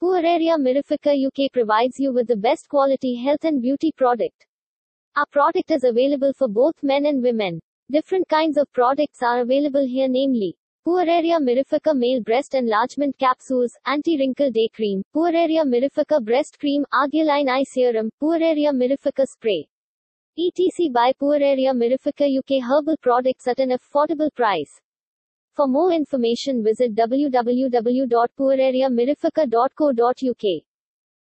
Pueraria mirifica UK provides you with the best quality health and beauty product. Our product is available for both men and women. Different kinds of products are available here namely Pueraria mirifica male breast enlargement capsules, anti-wrinkle day cream, Pueraria mirifica breast cream, Argireline eye serum, Pueraria mirifica spray. ETC buy Pueraria mirifica UK herbal products at an affordable price. For more information visit www.puerariamirifica.co.uk.